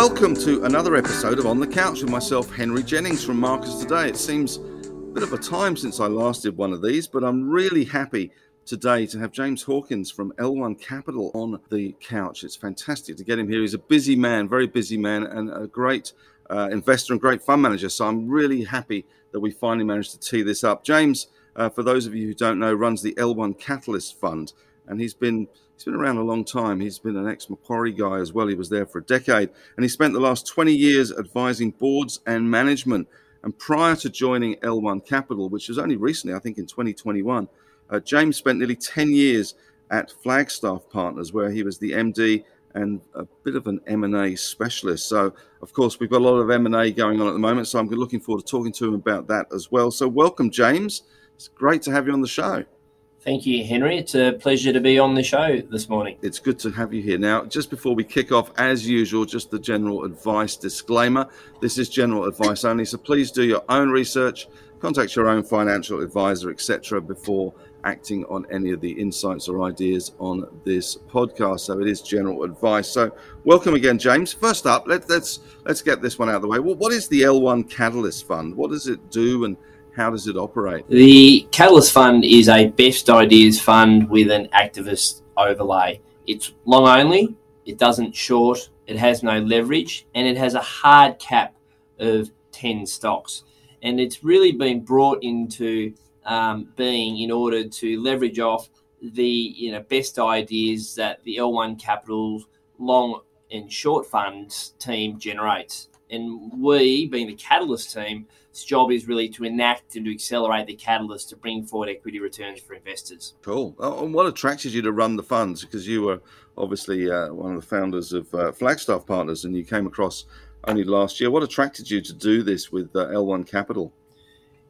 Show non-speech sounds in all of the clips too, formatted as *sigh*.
Welcome to another episode of On the Couch with myself, Henry Jennings from Marcus Today. It seems a bit of a time since I last did one of these, but I'm really happy today to have James Hawkins from L1 Capital on the couch. It's fantastic to get him here. He's a busy man, very busy man, and a great uh, investor and great fund manager. So I'm really happy that we finally managed to tee this up. James, uh, for those of you who don't know, runs the L1 Catalyst Fund, and he's been he's been around a long time. He's been an ex Macquarie guy as well. He was there for a decade, and he spent the last 20 years advising boards and management. And prior to joining L1 Capital, which was only recently, I think in 2021, uh, James spent nearly 10 years at Flagstaff Partners, where he was the MD and a bit of an M&A specialist. So, of course, we've got a lot of M&A going on at the moment. So I'm looking forward to talking to him about that as well. So welcome, James. It's great to have you on the show. Thank you, Henry. It's a pleasure to be on the show this morning. It's good to have you here. Now, just before we kick off, as usual, just the general advice disclaimer. This is general advice only, so please do your own research, contact your own financial advisor, etc., before acting on any of the insights or ideas on this podcast. So it is general advice. So welcome again, James. First up, let, us let's, let's get this one out of the way. What is the L1 Catalyst Fund? What does it do, and how does it operate? The Catalyst Fund is a best ideas fund with an activist overlay. It's long only. It doesn't short. It has no leverage, and it has a hard cap of ten stocks. And it's really been brought into um, being in order to leverage off the you know best ideas that the L1 Capital long and short funds team generates. And we, being the Catalyst team, its job is really to enact and to accelerate the catalyst to bring forward equity returns for investors. Cool. Oh, and what attracted you to run the funds? Because you were obviously uh, one of the founders of uh, Flagstaff Partners, and you came across only last year. What attracted you to do this with uh, L1 Capital?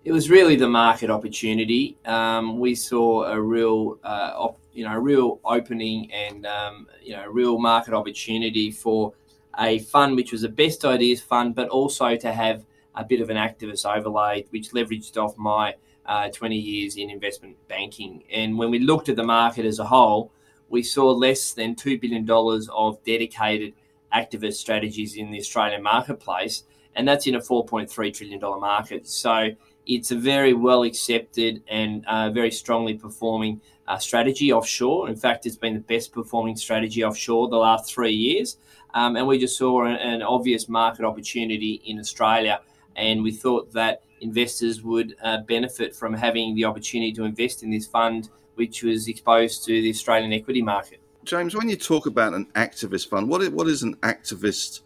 it was really the market opportunity. Um, we saw a real, uh, op, you know, a real opening and um, you know, a real market opportunity for a fund which was a best ideas fund, but also to have a bit of an activist overlay, which leveraged off my uh, 20 years in investment banking. And when we looked at the market as a whole, we saw less than $2 billion of dedicated activist strategies in the Australian marketplace. And that's in a $4.3 trillion market. So it's a very well accepted and uh, very strongly performing uh, strategy offshore. In fact, it's been the best performing strategy offshore the last three years. Um, and we just saw an, an, obvious market opportunity in Australia. And we thought that investors would uh, benefit from having the opportunity to invest in this fund, which was exposed to the Australian equity market. James, when you talk about an activist fund, what is, what is an activist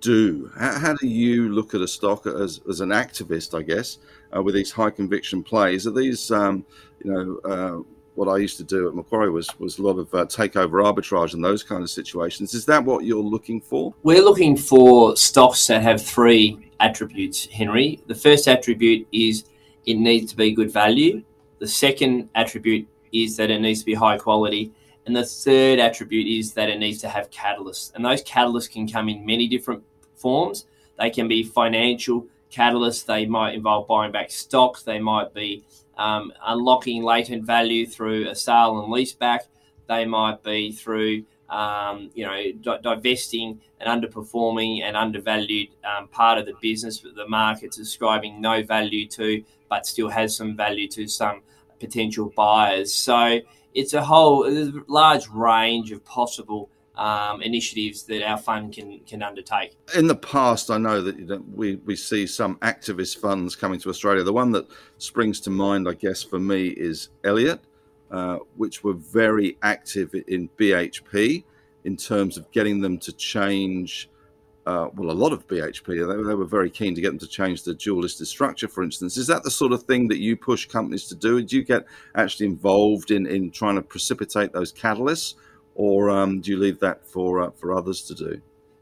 do? How, how, do you look at a stock as, as an activist, I guess, uh, with these high conviction plays? Are these, um, you know, uh, what I used to do at Macquarie was was a lot of uh, takeover arbitrage and those kind of situations. Is that what you're looking for? We're looking for stocks that have three attributes, Henry. The first attribute is it needs to be good value. The second attribute is that it needs to be high quality. And the third attribute is that it needs to have catalysts. And those catalysts can come in many different forms. They can be financial catalysts, they might involve buying back stocks, they might be um, unlocking latent value through a sale and lease back, they might be through um, you know, di- divesting an underperforming and undervalued um, part of the business that the market's ascribing no value to, but still has some value to some potential buyers. So it's a whole large range of possible um, initiatives that our fund can can undertake. In the past, I know that you know, we we see some activist funds coming to Australia. The one that springs to mind, I guess, for me is Elliott, uh, which were very active in BHP in terms of getting them to change uh, well, a lot of BHP, they, they, were very keen to get them to change the dual listed structure, for instance. Is that the sort of thing that you push companies to do? Do you get actually involved in, in trying to precipitate those catalysts, or um, do you leave that for, uh, for others to do?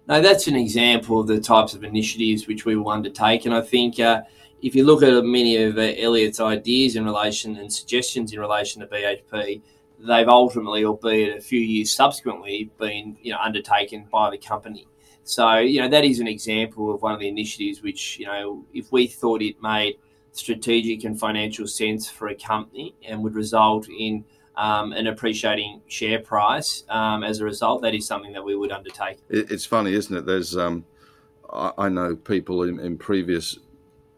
No, that's an example of the types of initiatives which we will undertake. And I think uh, if you look at many of uh, Elliott's ideas in relation and suggestions in relation to BHP, they've ultimately, albeit a few years subsequently, been you know undertaken by the company. So, you know, that is an example of one of the initiatives which, you know, if we thought it made strategic and financial sense for a company and would result in um, an appreciating share price um, as a result, that is something that we would undertake. It's funny, isn't it? There's, um, I, know people in, in, previous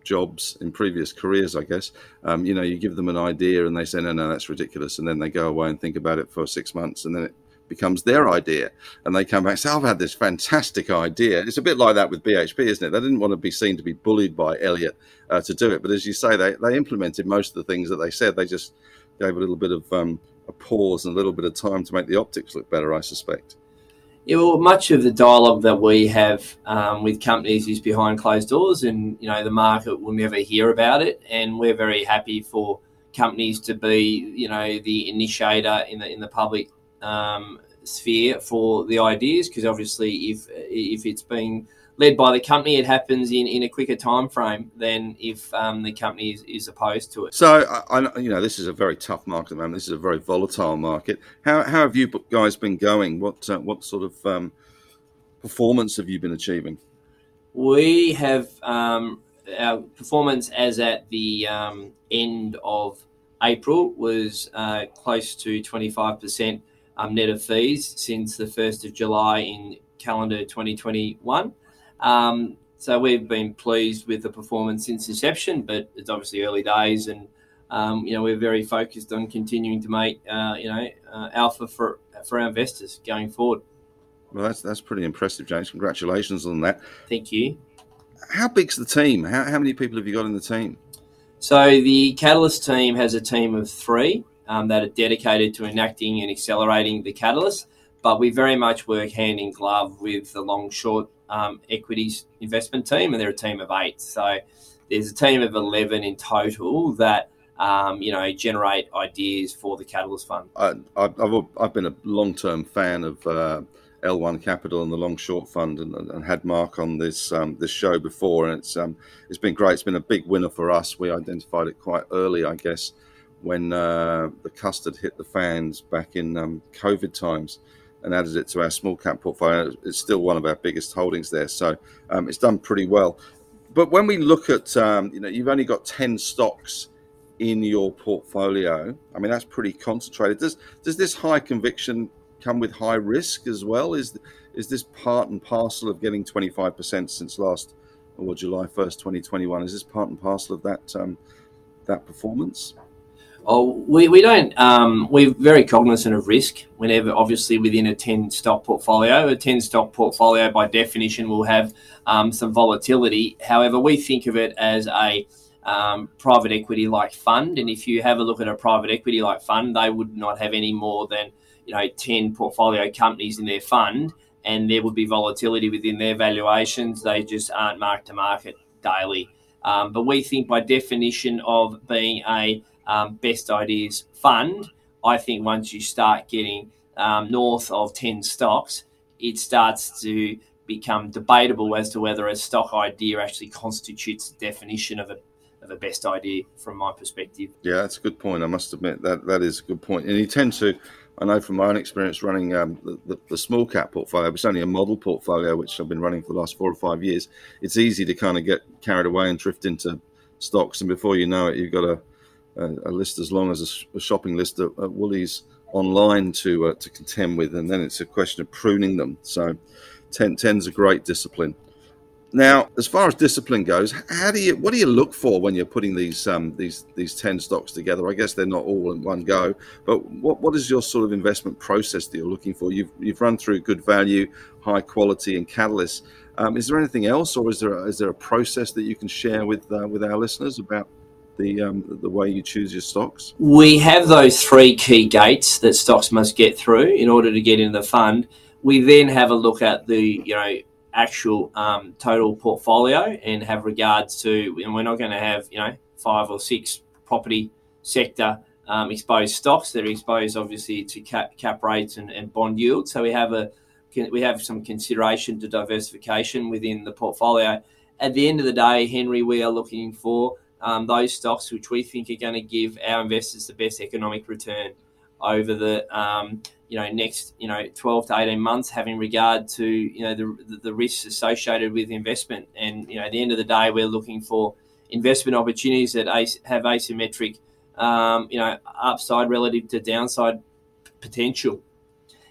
jobs, in previous careers, I guess. Um, you know, you give them an idea and they say, no, no, that's ridiculous. And then they go away and think about it for six months and then it becomes their idea. And they come back and say, I've had this fantastic idea. It's a bit like that with BHP, isn't it? They didn't want to be seen to be bullied by Elliott uh, to do it. But as you say, they, they implemented most of the things that they said. They just gave a little bit of um, a pause and a little bit of time to make the optics look better, I suspect. Yeah, well, much of the dialogue that we have um, with companies is behind closed doors, and you know the market will never hear about it. And we're very happy for companies to be, you know, the initiator in the in the public um, sphere for the ideas, because obviously, if if it's being led by the company, it happens in, in a quicker time frame than if um, the company is, is, opposed to it. So, I, you know, this is a very tough market at the moment. This is a very volatile market. How, how have you guys been going? What uh, what sort of um, performance have you been achieving? We have um, our performance as at the um, end of April was uh, close to twenty five percent um, net of fees since the first of July in calendar twenty twenty one. Um, so we've been pleased with the performance since inception, but it's obviously early days, and um, you know we're very focused on continuing to make uh, you know uh, alpha for for our investors going forward. Well, that's that's pretty impressive, James. Congratulations on that. Thank you. How big's the team? How, how many people have you got in the team? So the Catalyst team has a team of three um, that are dedicated to enacting and accelerating the Catalyst, but we very much work hand in glove with the long short um, equities investment team, and they're a team of eight. So there's a team of 11 in total that um, you know, generate ideas for the Catalyst Fund. I, have I've been a long term fan of uh, L1 Capital and the Long Short Fund, and, and had Mark on this um, this show before, and it's um, it's been great. It's been a big winner for us. We identified it quite early, I guess, when uh, the custard hit the fans back in um, COVID times and added it to our small cap portfolio. It's still one of our biggest holdings there, so um, it's done pretty well. But when we look at, um, you know, you've only got ten stocks in your portfolio. I mean, that's pretty concentrated. Does does this high conviction come with high risk as well? Is is this part and parcel of getting twenty five percent since last or July first, twenty twenty one? Is this part and parcel of that um, that performance? Oh, we, we don't. Um, we're very cognizant of risk whenever, obviously, within a 10 stock portfolio. A 10 stock portfolio, by definition, will have um, some volatility. However, we think of it as a um, private equity like fund. And if you have a look at a private equity like fund, they would not have any more than you know 10 portfolio companies in their fund, and there would be volatility within their valuations. They just aren't marked to market daily. Um, but we think, by definition of being a um, best ideas fund, I think once you start getting um, north of 10 stocks, it starts to become debatable as to whether a stock idea actually constitutes the definition of a, of a best idea from my perspective. Yeah, that's a good point. I must admit that that is a good point. And you tend to, I know from my own experience running um, the, the, the, small cap portfolio, it's only a model portfolio, which I've been running for the last four or five years. It's easy to kind of get carried away and drift into stocks. And before you know it, you've got a a, list as long as a, a shopping list at, at, Woolies online to uh, to contend with, and then it's a question of pruning them. So, 10, 10's a great discipline. Now, as far as discipline goes, how do you what do you look for when you're putting these um, these these ten stocks together? I guess they're not all in one go, but what what is your sort of investment process that you're looking for? You've you've run through good value, high quality, and catalyst. Um, is there anything else, or is there a, is there a process that you can share with uh, with our listeners about the um, the way you choose your stocks? We have those three key gates that stocks must get through in order to get into the fund. We then have a look at the you know actual um, total portfolio and have regards to, and we're not going to have you know five or six property sector um, exposed stocks that are exposed obviously to cap, cap rates and, and bond yields. So we have a we have some consideration to diversification within the portfolio. At the end of the day, Henry, we are looking for um, those stocks which we think are going to give our investors the best economic return over the um, you know next you know 12 to 18 months having regard to you know the, the risks associated with investment and you know at the end of the day we're looking for investment opportunities that have asymmetric um, you know, upside relative to downside potential.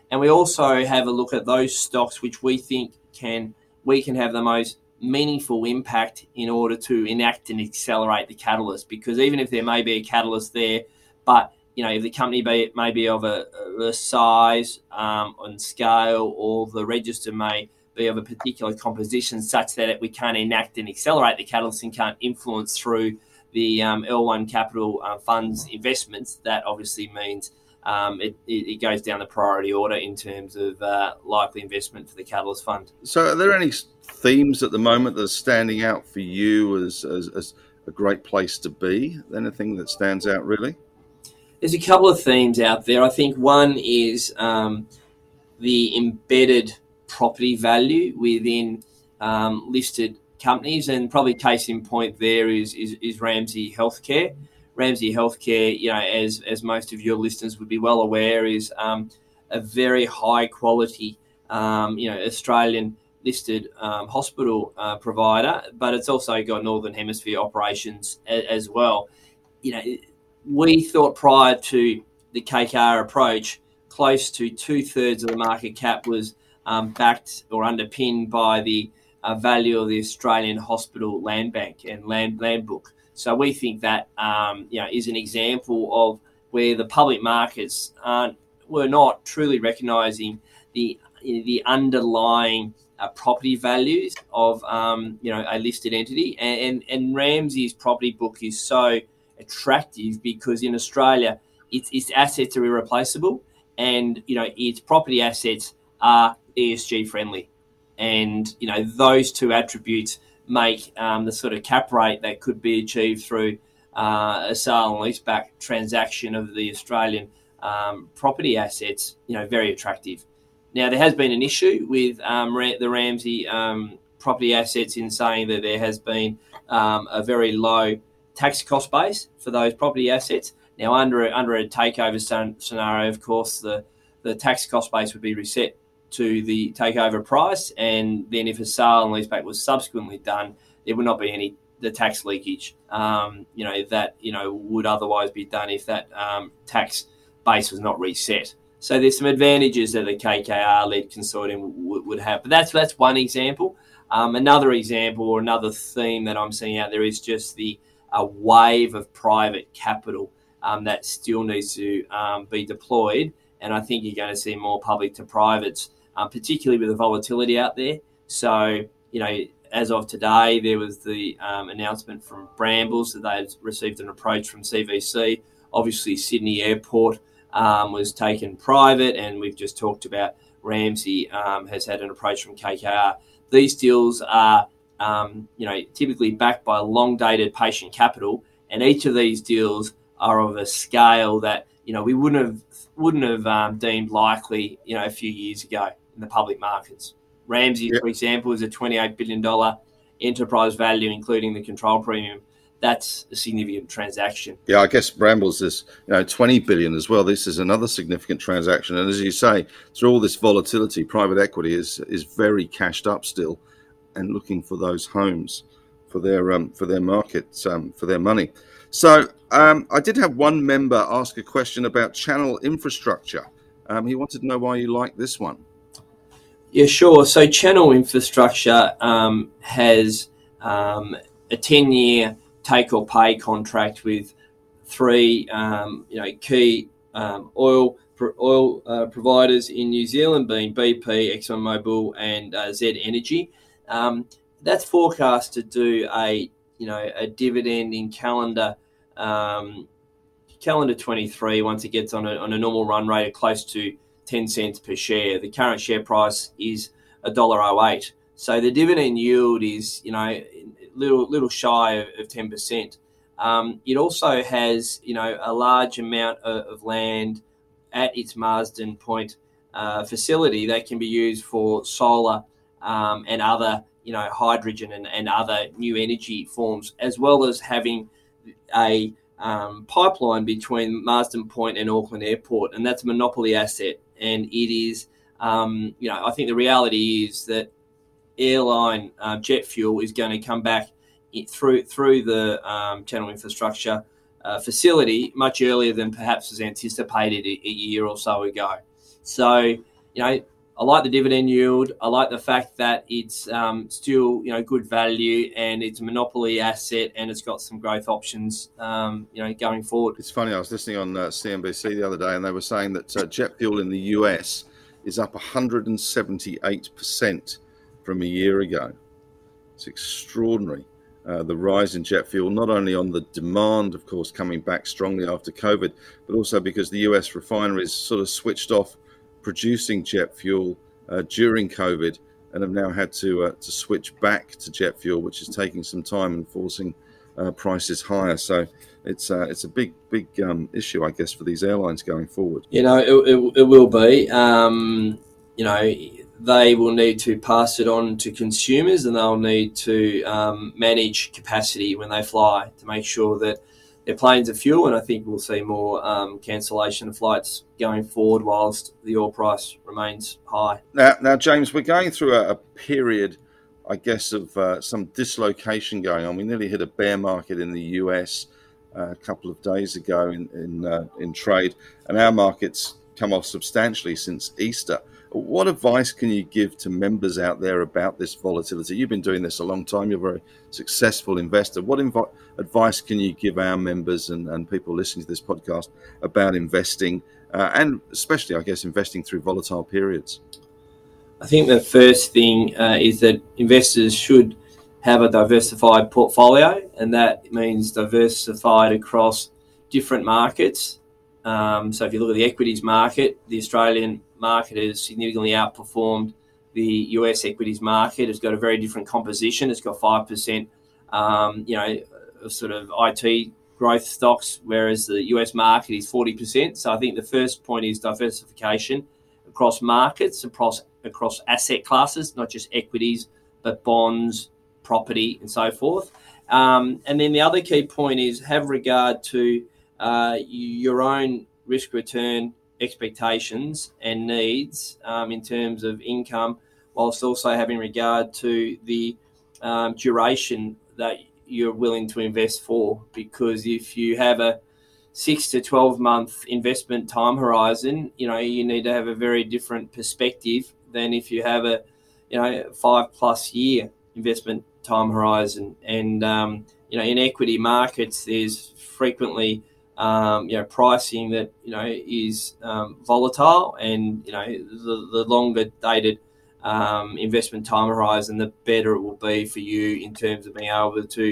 And we also have a look at those stocks which we think can we can have the most meaningful impact in order to enact and accelerate the catalyst. Because even if there may be a catalyst there, but you know, if the company be, may be of a, a size um, and scale, or the register may be of a particular composition such that we can't enact and accelerate the catalyst and can't influence through the um, L1 capital uh, funds investments, that obviously means um, it, it, goes down the priority order in terms of uh, likely investment for the Catalyst Fund. So, are there any themes at the moment that are standing out for you as, as, as a great place to be? Anything that stands out really? There's a couple of themes out there. I think one is um, the embedded property value within um, listed companies, and probably case in point there is, is, is Ramsay Healthcare. Ramsay Healthcare, you know, as as most of your listeners would be well aware, is um, a very high quality, um, you know, Australian listed um, hospital uh, provider, but it's also got Northern Hemisphere operations a, as well. You know, we thought prior to the KKR approach, close to two thirds of the market cap was um, backed or underpinned by the uh, value of the Australian hospital land bank and land land book. So we think that um, you know is an example of where the public markets aren't were not truly recognising the the underlying uh, property values of um, you know a listed entity, and, and, and Ramsay's property book is so attractive because in Australia its, its assets are irreplaceable, and you know its property assets are ESG friendly, and you know those two attributes make um, the sort of cap rate that could be achieved through uh, a sale and leaseback transaction of the Australian um, property assets, you know, very attractive. Now there has been an issue with um, the Ramsay um, property assets in saying that there has been um, a very low tax cost base for those property assets. Now under under a takeover scenario, of course, the the tax cost base would be reset to the takeover price, and then if a sale and leaseback was subsequently done, there would not be any the tax leakage, um, you know, that you know would otherwise be done if that um, tax base was not reset. So there's some advantages that the KKR-led consortium w- would have, but that's that's one example. Um, another example or another theme that I'm seeing out there is just the a wave of private capital um, that still needs to um, be deployed, and I think you're going to see more public to privates um, particularly with the volatility out there. So, you know, as of today, there was the um, announcement from Brambles that they had received an approach from CVC. Obviously, Sydney Airport um, was taken private, and we've just talked about Ramsay um, has had an approach from KKR. These deals are, um, you know, typically backed by long dated patient capital, and each of these deals are of a scale that you know we wouldn't have wouldn't have um, deemed likely, you know, a few years ago in the public markets. Ramsay, yep. for example, is a $28 billion enterprise value, including the control premium. That's a significant transaction. Yeah, I guess Brambles is you know 20 billion as well. This is another significant transaction, and as you say, through all this volatility, private equity is is very cashed up still, and looking for those homes for their um, for their markets um, for their money. So um, I did have one member ask a question about channel infrastructure. Um, he wanted to know why you like this one. Yeah, sure. So Channel Infrastructure um, has um, a ten-year take or pay contract with three, um, you know, key um, oil oil uh, providers in New Zealand, being BP, ExxonMobil, and uh, Z Energy. Um, that's forecast to do a you know a dividend in calendar um, calendar 23 once it gets on a, on a normal run rate of close to 10 cents per share. The current share price is $1.08. So the dividend yield is, you know, little little shy of, of 10%. Um, it also has, you know, a large amount of, of land at its Marsden Point uh, facility that can be used for solar um, and other, you know, hydrogen and, and other new energy forms, as well as having a um, pipeline between Marsden Point and Auckland Airport, and that's a monopoly asset and it is, um, you know, I think the reality is that airline uh, jet fuel is going to come back through through the um, channel infrastructure uh, facility much earlier than perhaps was anticipated a, a year or so ago. So, you know, I like the dividend yield. I like the fact that it's um, still you know good value and it's a monopoly asset and it's got some growth options um, you know going forward. It's funny. I was listening on uh, CNBC the other day and they were saying that uh, jet fuel in the US is up 178 percent from a year ago. It's extraordinary. Uh, the rise in jet fuel, not only on the demand, of course, coming back strongly after COVID, but also because the US refineries sort of switched off producing jet fuel uh, during COVID and have now had to uh, to switch back to jet fuel, which is taking some time and forcing uh, prices higher. So it's uh, it's a big big um, issue, I guess, for these airlines going forward. You know, it, it, it will be. Um, you know, they will need to pass it on to consumers, and they'll need to um, manage capacity when they fly to make sure that their planes are fuel, and I think we'll see more um, cancellation of flights going forward whilst the oil price remains high. Now, now James, we're going through a, a period, I guess, of uh, some dislocation going on. We nearly hit a bear market in the US uh, a couple of days ago in in, uh, in trade, and our markets come off substantially since Easter. What advice can you give to members out there about this volatility? You've been doing this a long time. You're a very successful investor. What inv- advice can you give our members and, and people listening to this podcast about investing uh, and especially, I guess, investing through volatile periods? I think the first thing uh, is that investors should have a diversified portfolio, and that means diversified across different markets. Um, so if you look at the equities market, the Australian market has significantly outperformed the US equities market. It's got a very different composition. It's got five percent, um, you know, sort of IT growth stocks, whereas the US market is forty percent. So I think the first point is diversification across markets, across across asset classes, not just equities, but bonds, property, and so forth. Um, and then the other key point is have regard to uh, your own risk return expectations and needs um, in terms of income, whilst also having regard to the um, duration that you're willing to invest for. Because if you have a six to 12 month investment time horizon, you know, you need to have a very different perspective than if you have a, you know, five plus year investment time horizon. And, um, you know, in equity markets, there's frequently um, you know, pricing that you know is um, volatile, and you know, the, the longer dated um, investment time horizon, the better it will be for you in terms of being able to,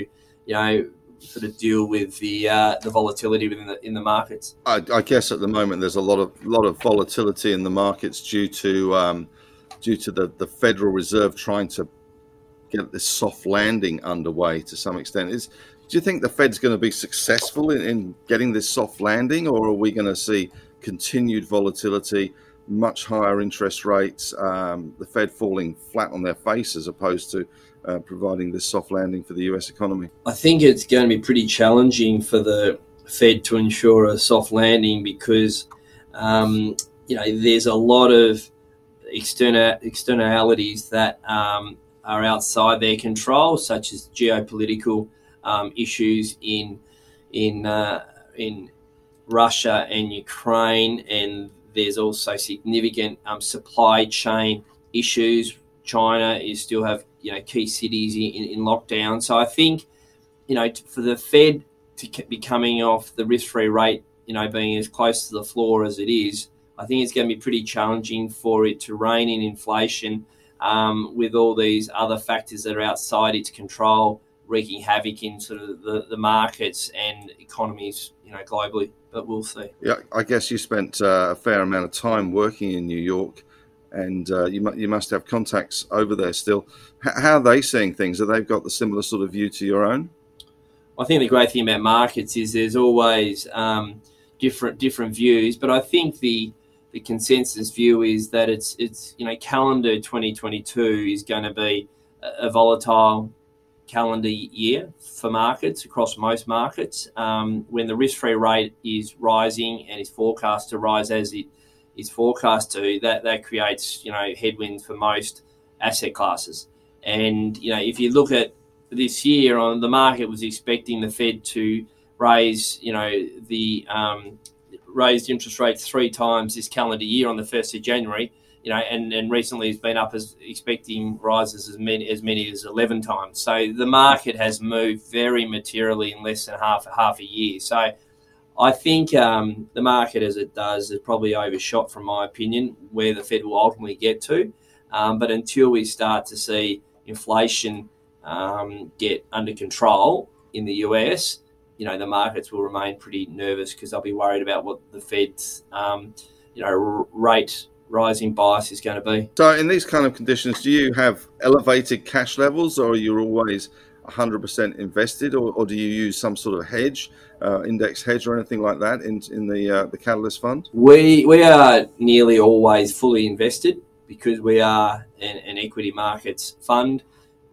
you know, sort of deal with the uh, the volatility within the in the markets. I, I, guess at the moment there's a lot of lot of volatility in the markets due to um, due to the, the Federal Reserve trying to get this soft landing underway to some extent. Is do you think the Fed's going to be successful in, in getting this soft landing, or are we going to see continued volatility, much higher interest rates, um, the Fed falling flat on their face as opposed to uh, providing this soft landing for the US economy? I think it's going to be pretty challenging for the Fed to ensure a soft landing because um, you know there's a lot of external externalities that um, are outside their control, such as geopolitical um, issues in in uh, in Russia and Ukraine, and there's also significant um, supply chain issues. China is still have you know key cities in, in lockdown. So I think you know for the Fed to be coming off the risk-free rate, you know, being as close to the floor as it is, I think it's going to be pretty challenging for it to rein in inflation um, with all these other factors that are outside its control wreaking havoc in sort of the, the markets and economies, you know, globally. But we'll see. Yeah, I guess you spent uh, a fair amount of time working in New York, and uh, you you must have contacts over there still. H- how are they seeing things? Have they got the similar sort of view to your own? I think the great thing about markets is there's always um, different different views, but I think the the consensus view is that it's it's you know calendar 2022 is going to be a volatile calendar year for markets across most markets. Um, when the risk-free rate is rising and is forecast to rise as it is forecast to, that that creates you know headwinds for most asset classes. And you know if you look at this year on the market was expecting the Fed to raise, you know, the um, raised interest rates three times this calendar year on the first of January. You know, and, and recently has been up as expecting rises as many as many as eleven times. So the market has moved very materially in less than half half a year. So I think um, the market, as it does, is probably overshot, from my opinion, where the Fed will ultimately get to. Um, but until we start to see inflation um, get under control in the US, you know, the markets will remain pretty nervous because they'll be worried about what the Fed's, um, you know, rate rising bias is going to be. So, in these kind of conditions, do you have elevated cash levels, or are you always 100% invested, or, or do you use some sort of hedge, uh, index hedge, or anything like that in in the uh, the Catalyst fund? We we are nearly always fully invested because we are an, an equity markets fund.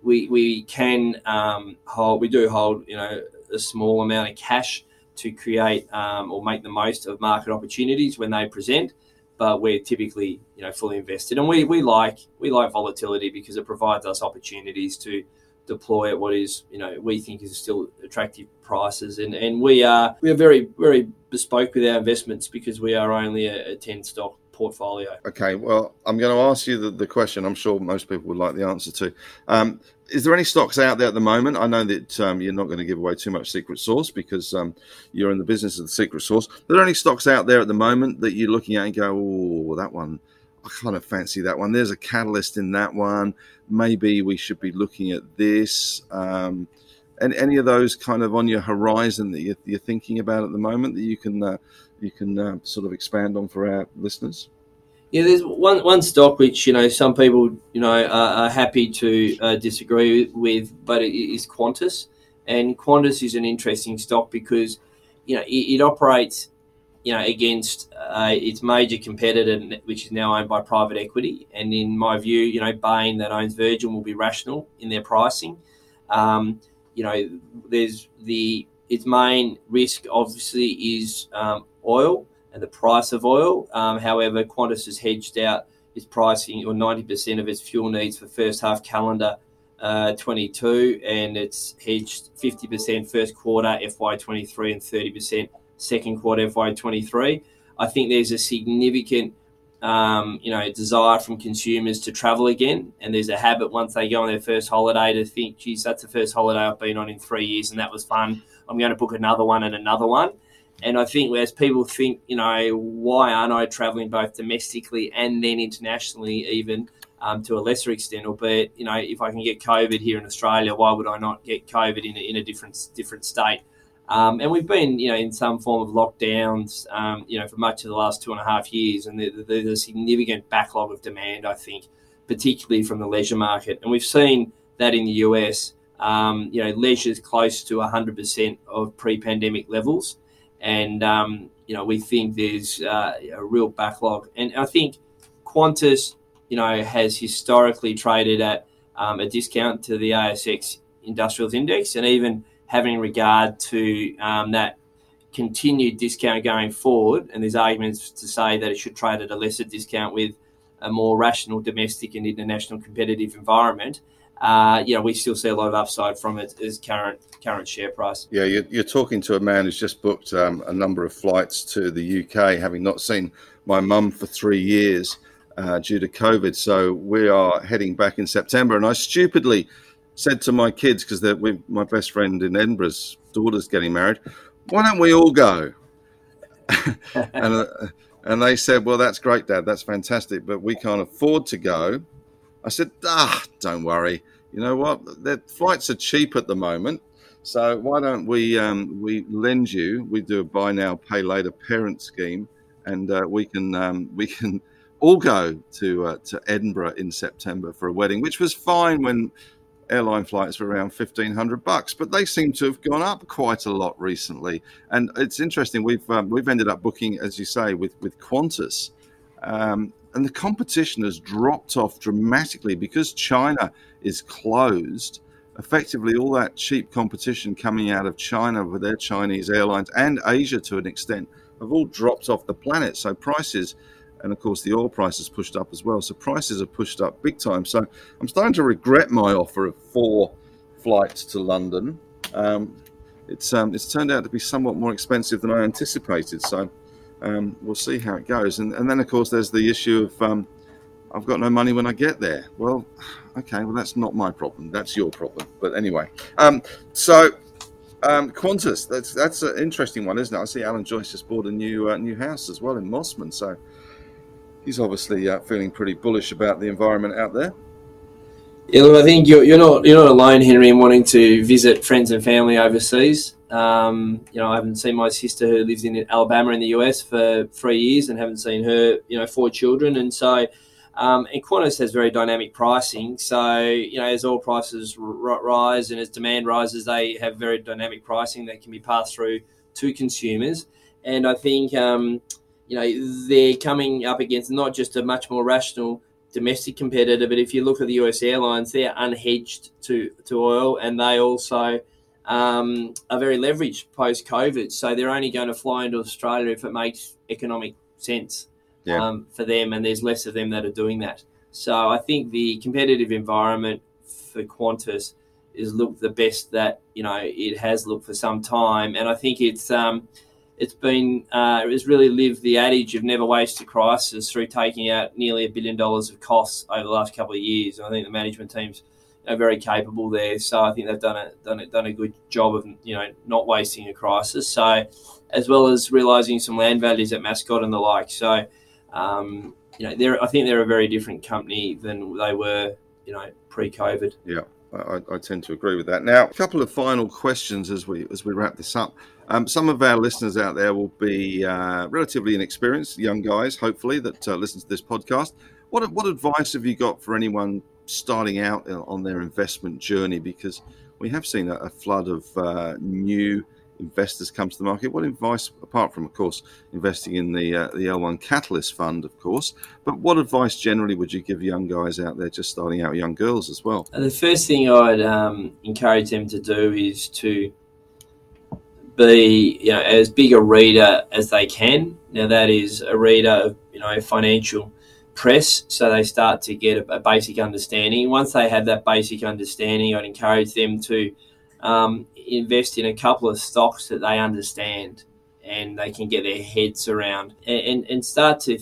We we can um, hold we do hold you know a small amount of cash to create um, or make the most of market opportunities when they present but we're typically you know fully invested. And we, we like we like volatility because it provides us opportunities to deploy at what is you know we think is still attractive prices. And and we are we are very very bespoke with our investments because we are only a, a 10 stock portfolio okay well i'm going to ask you the, the question i'm sure most people would like the answer to um, is there any stocks out there at the moment i know that um, you're not going to give away too much secret sauce because um, you're in the business of the secret sauce are there any stocks out there at the moment that you're looking at and go oh that one I kind of fancy that one. There's a catalyst in that one. Maybe we should be looking at this. Um, and any of those kind of on your horizon that you're, you're thinking about at the moment that you can uh, you can uh, sort of expand on for our listeners? Yeah, there's one one stock which you know some people you know are, are happy to uh, disagree with, but it is Qantas, and Qantas is an interesting stock because you know it, it operates you know, against uh, its major competitor, which is now owned by private equity. And in my view, you know, Bain that owns Virgin will be rational in their pricing. Um, you know, there's the its main risk obviously is um, oil and the price of oil. Um, however, Qantas has hedged out its pricing or 90% of its fuel needs for first half calendar uh, 22, and it's hedged 50% first quarter FY23 and 30% second quarter FY23. I think there's a significant um, you know, desire from consumers to travel again. And there's a habit once they go on their first holiday to think, geez, that's the first holiday I've been on in three years and that was fun. I'm going to book another one and another one. And I think as people think, you know, why aren't I traveling both domestically and then internationally, even um, to a lesser extent? Or, but, you know, if I can get COVID here in Australia, why would I not get COVID in a, in a different different state? Um, and we've been, you know, in some form of lockdowns, um, you know, for much of the last two and a half years, and there's a significant backlog of demand, I think, particularly from the leisure market, and we've seen that in the US. Um, you know, leisure is close to 100% of pre-pandemic levels, and um, you know, we think there's uh, a real backlog, and I think Qantas, you know, has historically traded at um, a discount to the ASX Industrials Index, and even having regard to um, that continued discount going forward. And there's arguments to say that it should trade at a lesser discount with a more rational domestic and international competitive environment. Uh, you know, we still see a lot of upside from it as current current share price. Yeah, you're, you're talking to a man who's just booked um, a number of flights to the UK, having not seen my mum for three years uh, due to COVID. So we are heading back in September, and I stupidly said to my kids because my best friend in Edinburgh's daughter's getting married. Why don't we all go? *laughs* and uh, and they said, "Well, that's great, Dad. That's fantastic, but we can't afford to go." I said, "Ah, don't worry. You know what? The flights are cheap at the moment, so why don't we um, we lend you? We do a buy now, pay later parent scheme, and uh, we can um, we can." all go to uh, to Edinburgh in September for a wedding, which was fine when airline flights were around 1500 bucks but they seem to have gone up quite a lot recently. And it's interesting we've um, we've ended up booking as you say with with qantas. Um, and the competition has dropped off dramatically because china is closed. Effectively all that cheap competition coming out of china with their chinese airlines and asia to an extent have all dropped off the planet. So prices and of course the oil price has pushed up as well. So prices are pushed up big time. So I'm starting to regret my offer of four flights to London. Um, it's um, it's turned out to be somewhat more expensive than I anticipated. So um, we'll see how it goes. And, and then, of course, there's the issue of um, I've got no money when I get there. Well, okay, well, that's not my problem. That's your problem. But anyway, um, so um, Qantas, that's that's an interesting one, isn't it? I see Alan Joyce just bought a new uh, new house as well in Mosman, So he's obviously uh, feeling pretty bullish about the environment out there. Yeah, look, I think you're, you're not you're not alone, Henry, in wanting to visit friends and family overseas. Um, you know, I haven't seen my sister who lives in Alabama in the US for three years, and haven't seen her, you know, four children, and so. Um, and Qantas has very dynamic pricing, so you know as oil prices r- rise and as demand rises, they have very dynamic pricing that can be passed through to consumers. And I think um, you know they're coming up against not just a much more rational domestic competitor, but if you look at the US airlines, they're unhedged to, to oil and they also um, are very leveraged post COVID. So they're only going to fly into Australia if it makes economic sense yeah. um, for them, and there's less of them that are doing that. So I think the competitive environment for Qantas is looked the best that you know it has looked for some time, and I think it's um, it's been uh, it's really lived the adage of never waste a crisis through taking out nearly a billion dollars of costs over the last couple of years. I think the management team's are very capable there, so I think they've done a done a, done a good job of you know not wasting a crisis. So as well as realizing some land values at Mascot and the like. So um, you know, I think they're a very different company than they were you know pre-COVID. Yeah. I, I, tend to agree with that. Now, a couple of final questions as we as we wrap this up. Um, some of our listeners out there will be uh, relatively inexperienced, young guys, hopefully, that uh, listen to this podcast. What what advice have you got for anyone starting out on their investment journey? Because we have seen a, a flood of uh, new investors come to the market. What advice, apart from, of course, investing in the uh, the L1 Catalyst Fund, of course, but what advice generally would you give young guys out there just starting out, young girls as well? The first thing I'd um, encourage them to do is to be, you know, as big a reader as they can. Now that is a reader of, you know, financial press, so they start to get a, a basic understanding. Once they have that basic understanding, I'd encourage them to um, invest in a couple of stocks that they understand and they can get their heads around and, and start to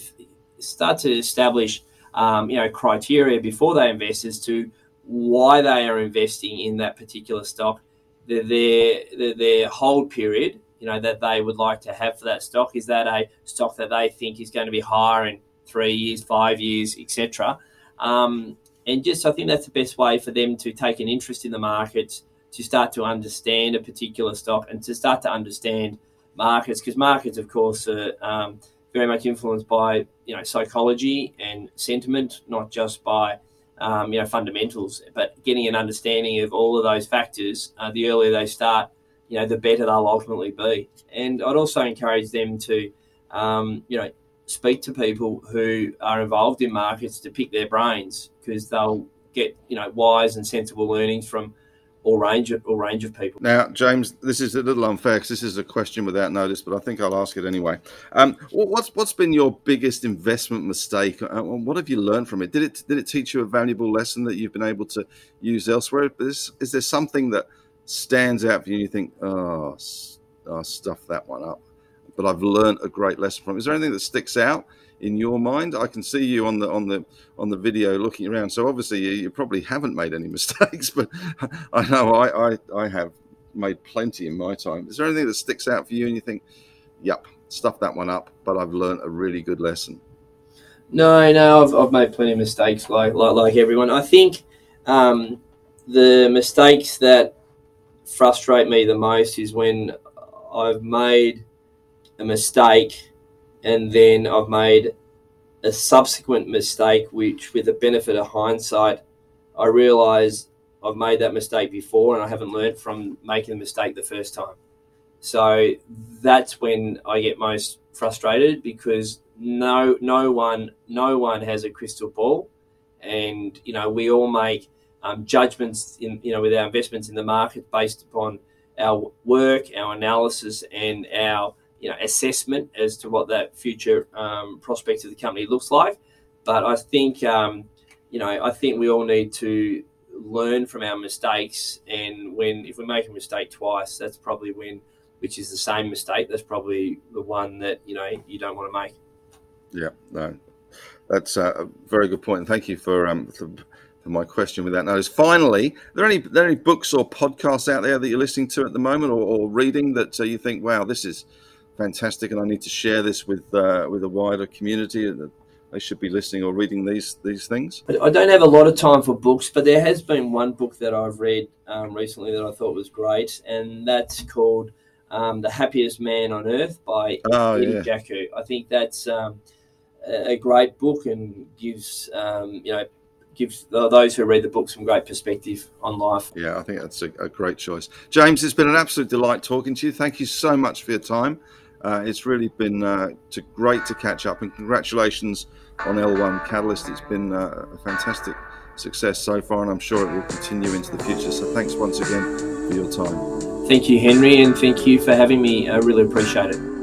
start to establish um, you know criteria before they invest as to why they are investing in that particular stock their, their, their hold period you know that they would like to have for that stock is that a stock that they think is going to be higher in three years five years etc um, and just i think that's the best way for them to take an interest in the markets to start to understand a particular stock and to start to understand markets because markets, of course, are um, very much influenced by you know psychology and sentiment, not just by um, you know fundamentals, but getting an understanding of all of those factors. Uh, the earlier they start, you know, the better they'll ultimately be. And I'd also encourage them to um, you know speak to people who are involved in markets to pick their brains because they'll get you know wise and sensible learnings from all range of all range of people. Now, James, this is a little unfair because this is a question without notice, but I think I'll ask it anyway. Um, what's what's been your biggest investment mistake? Uh, what have you learned from it? Did it did it teach you a valuable lesson that you've been able to use elsewhere? Is, is there something that stands out for you? and You think, oh, oh, stuff that one up, but I've learned a great lesson from. it. Is there anything that sticks out? In your mind? I can see you on the on the on the video looking around. So obviously you, you probably haven't made any *laughs* mistakes, but I know I, I I have made plenty in my time. Is there anything that sticks out for you and you think, "Yep, stuff that one up," but I've learned a really good lesson? No, no, I've, I've made plenty of mistakes, like like, like everyone. I think um, the mistakes that frustrate me the most is when I've made a mistake and then I've made a subsequent mistake, which, with the benefit of hindsight, I realise I've made that mistake before and I haven't learned from making the mistake the first time. So that's when I get most frustrated because no no one no one has a crystal ball, and you know we all make um, judgments in you know with our investments in the market based upon our work, our analysis, and our you know assessment as to what that future um, prospect of the company looks like. But I think um, you know I think we all need to learn from our mistakes. And when if we make a mistake twice, that's probably when, which is the same mistake, that's probably the one that you know you don't want to make. Yeah, no, that's a very good point. And thank you for um for my question with that notice. Finally, are there any are there any books or podcasts out there that you're listening to at the moment or, or reading that uh, you think, wow, this is fantastic, and I need to share this with uh, with a wider community? They should be listening or reading these these things. I don't have a lot of time for books, but there has been one book that I've read um, recently that I thought was great, and that's called um, "The Happiest Man on Earth" by Oh Eddie yeah, Jaku. I think that's um, a a great book and gives um, you know gives those who read the book some great perspective on life. yeah, I think that's a, a great choice. James, it's been an absolute delight talking to you. Thank you so much for your time. Uh, it's really been uh, to, great to catch up, and congratulations on L1 Catalyst. It's been uh, a fantastic success so far, and I'm sure it will continue into the future. So thanks once again for your time. Thank you, Henry, and thank you for having me. I really appreciate it.